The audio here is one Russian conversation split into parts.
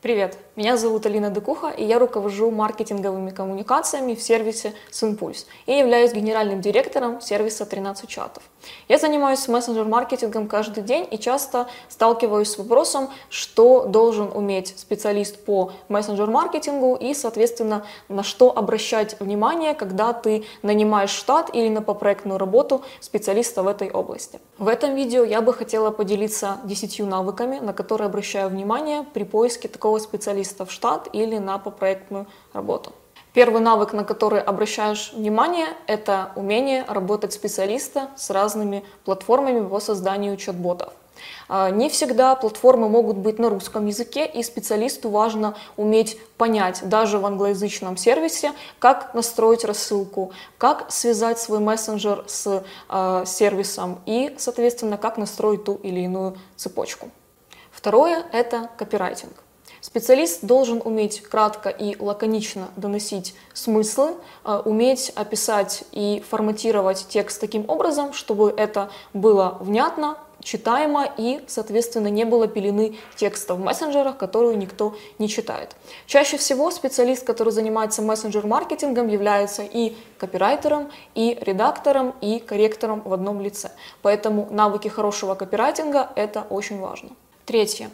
Привет, меня зовут Алина Декуха, и я руковожу маркетинговыми коммуникациями в сервисе Симпульс и являюсь генеральным директором сервиса 13 чатов. Я занимаюсь мессенджер-маркетингом каждый день и часто сталкиваюсь с вопросом, что должен уметь специалист по мессенджер-маркетингу и, соответственно, на что обращать внимание, когда ты нанимаешь штат или на попроектную работу специалиста в этой области. В этом видео я бы хотела поделиться 10 навыками, на которые обращаю внимание при поиске такого такого специалиста в штат или на попроектную работу. Первый навык, на который обращаешь внимание, это умение работать специалиста с разными платформами по созданию чат-ботов. А, не всегда платформы могут быть на русском языке, и специалисту важно уметь понять даже в англоязычном сервисе, как настроить рассылку, как связать свой мессенджер с э, сервисом и, соответственно, как настроить ту или иную цепочку. Второе – это копирайтинг. Специалист должен уметь кратко и лаконично доносить смыслы, э, уметь описать и форматировать текст таким образом, чтобы это было внятно, читаемо и, соответственно, не было пелены текста в мессенджерах, которую никто не читает. Чаще всего специалист, который занимается мессенджер-маркетингом, является и копирайтером, и редактором, и корректором в одном лице. Поэтому навыки хорошего копирайтинга – это очень важно. Третье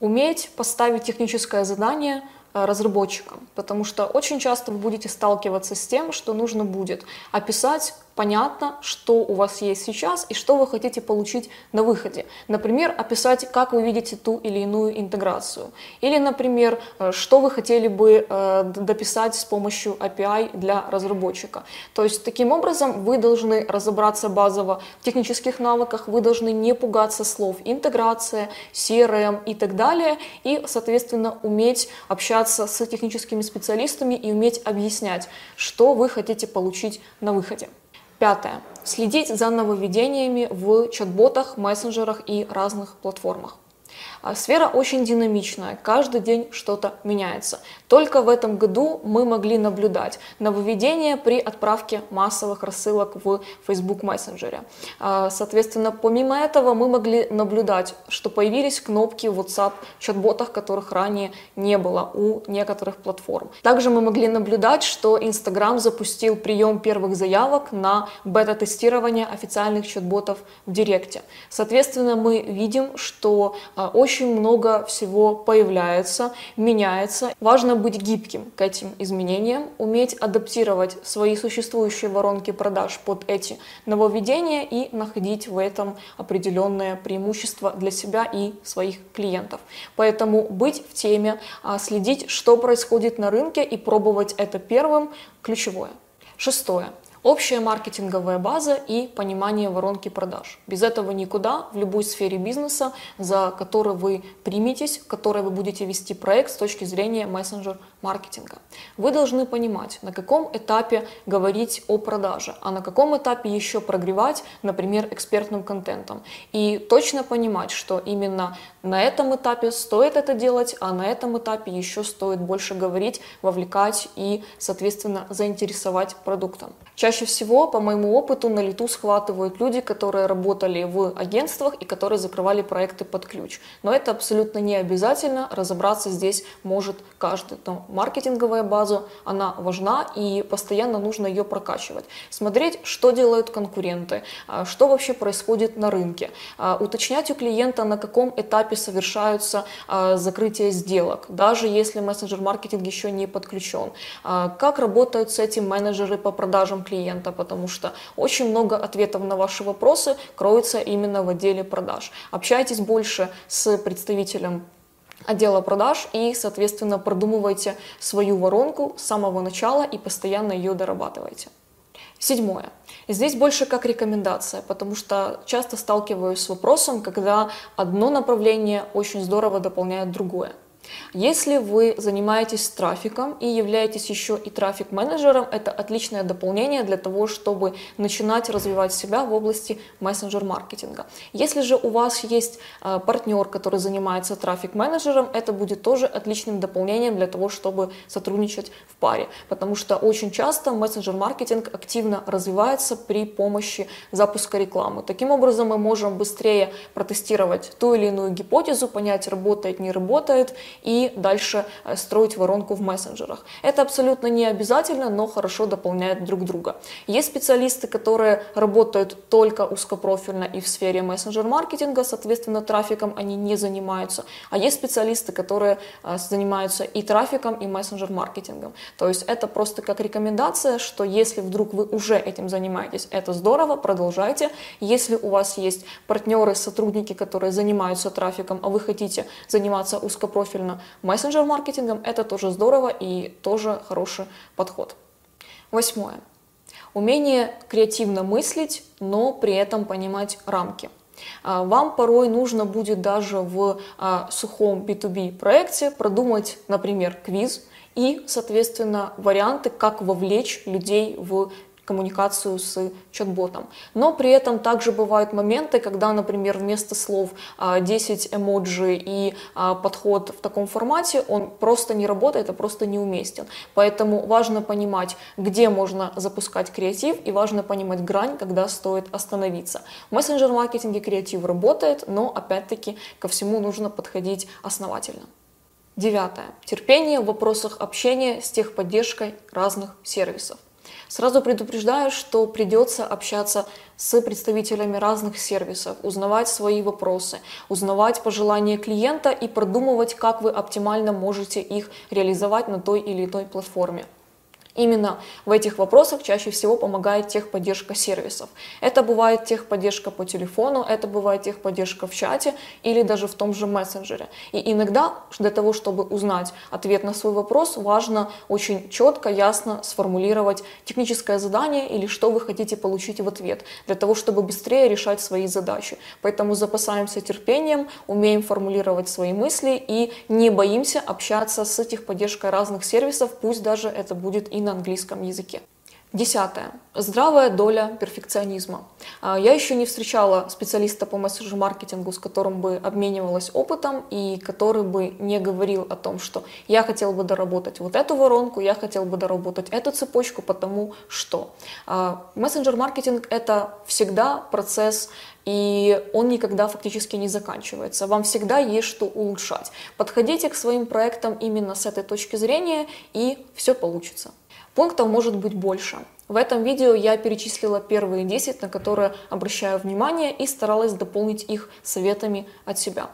уметь поставить техническое задание Э, разработчикам, потому что очень часто вы будете сталкиваться с тем, что нужно будет описать понятно, что у вас есть сейчас и что вы хотите получить на выходе. Например, описать, как вы видите ту или иную интеграцию. Или, например, э, что вы хотели бы э, дописать с помощью API для разработчика. То есть, таким образом, вы должны разобраться базово в технических навыках, вы должны не пугаться слов интеграция, CRM и так далее, и, соответственно, уметь общаться с техническими специалистами и уметь объяснять, что вы хотите получить на выходе. Пятое. Следить за нововведениями в чат-ботах, мессенджерах и разных платформах. А сфера очень динамичная, каждый день что-то меняется. Только в этом году мы могли наблюдать нововведения при отправке массовых рассылок в Facebook Messenger. А, соответственно, помимо этого мы могли наблюдать, что появились кнопки в WhatsApp чат-ботах, которых ранее не было у некоторых платформ. Также мы могли наблюдать, что Instagram запустил прием первых заявок на бета-тестирование официальных чат-ботов в Директе. Соответственно, мы видим, что а, очень очень много всего появляется, меняется. Важно быть гибким к этим изменениям, уметь адаптировать свои существующие воронки продаж под эти нововведения и находить в этом определенное преимущество для себя и своих клиентов. Поэтому быть в теме, а, следить, что происходит на рынке и пробовать это первым – ключевое. Шестое. Общая маркетинговая база и понимание воронки продаж. Без этого никуда в любой сфере бизнеса, за которой вы приметесь, в которой вы будете вести проект с точки зрения мессенджер-маркетинга. Вы должны понимать, на каком этапе говорить о продаже, а на каком этапе еще прогревать, например, экспертным контентом. И точно понимать, что именно на этом этапе стоит это делать, а на этом этапе еще стоит больше говорить, вовлекать и, соответственно, заинтересовать продуктом. Чаще всего, по моему опыту, на лету схватывают люди, которые работали в агентствах и которые закрывали проекты под ключ. Но это абсолютно не обязательно, разобраться здесь может каждый. Но маркетинговая база, она важна и постоянно нужно ее прокачивать. Смотреть, что делают конкуренты, а, что вообще происходит на рынке, а, уточнять у клиента, на каком этапе совершаются а, закрытия сделок, даже если мессенджер-маркетинг еще не подключен, как работают с этим менеджеры по продажам клиента, потому что очень много ответов на ваши вопросы кроется именно в отделе продаж. Общайтесь больше с представителем отдела продаж и, соответственно, продумывайте свою воронку с самого начала и постоянно ее дорабатывайте. Седьмое. Здесь больше как рекомендация, потому что часто сталкиваюсь с вопросом, когда одно направление очень здорово дополняет другое. Если вы занимаетесь трафиком и являетесь еще и трафик-менеджером, это отличное дополнение для того, чтобы начинать развивать себя в области мессенджер-маркетинга. Если же у вас есть э, партнер, который занимается трафик-менеджером, это будет тоже отличным дополнением для того, чтобы сотрудничать в паре, потому что очень часто мессенджер-маркетинг активно развивается при помощи запуска рекламы. Таким образом, мы можем быстрее протестировать ту или иную гипотезу, понять, работает, не работает, и дальше э, строить воронку в мессенджерах. Это абсолютно не обязательно, но хорошо дополняет друг друга. Есть специалисты, которые работают только узкопрофильно и в сфере мессенджер-маркетинга, соответственно, трафиком они не занимаются. А есть специалисты, которые э, занимаются и трафиком, и мессенджер-маркетингом. То есть это просто как рекомендация, что если вдруг вы уже этим занимаетесь, это здорово, продолжайте. Если у вас есть партнеры, сотрудники, которые занимаются трафиком, а вы хотите заниматься узкопрофильно мессенджер-маркетингом, это тоже здорово и тоже хороший подход. Восьмое. Умение креативно мыслить, но при этом понимать рамки. А, вам порой нужно будет даже в а, сухом B2B проекте продумать, например, квиз и, соответственно, варианты, как вовлечь людей в коммуникацию с чат-ботом. Но при этом также бывают моменты, когда, например, вместо слов 10 а, эмоджи и а, подход в таком формате, он просто не работает, а просто неуместен. Поэтому важно понимать, где можно запускать креатив, и важно понимать грань, когда стоит остановиться. В мессенджер-маркетинге креатив работает, но опять-таки ко всему нужно подходить основательно. Девятое. Терпение в вопросах общения с техподдержкой разных сервисов. Сразу предупреждаю, что придется общаться с представителями разных сервисов, узнавать свои вопросы, узнавать пожелания клиента и продумывать, как вы оптимально можете их реализовать на той или иной платформе. Именно в этих вопросах чаще всего помогает техподдержка сервисов. Это бывает техподдержка по телефону, это бывает техподдержка в чате или даже в том же мессенджере. И иногда для того, чтобы узнать ответ на свой вопрос, важно очень четко, ясно сформулировать техническое задание или что вы хотите получить в ответ, для того, чтобы быстрее решать свои задачи. Поэтому запасаемся терпением, умеем формулировать свои мысли и не боимся общаться с техподдержкой разных сервисов, пусть даже это будет и на английском языке. Десятое. Здравая доля перфекционизма. А, я еще не встречала специалиста по месседж-маркетингу, с которым бы обменивалась опытом и который бы не говорил о том, что я хотел бы доработать вот эту воронку, я хотел бы доработать эту цепочку, потому что. А, мессенджер-маркетинг — это всегда процесс и он никогда фактически не заканчивается. Вам всегда есть что улучшать. Подходите к своим проектам именно с этой точки зрения, и все получится. Пунктов может быть больше. В этом видео я перечислила первые 10, на которые обращаю внимание и старалась дополнить их советами от себя.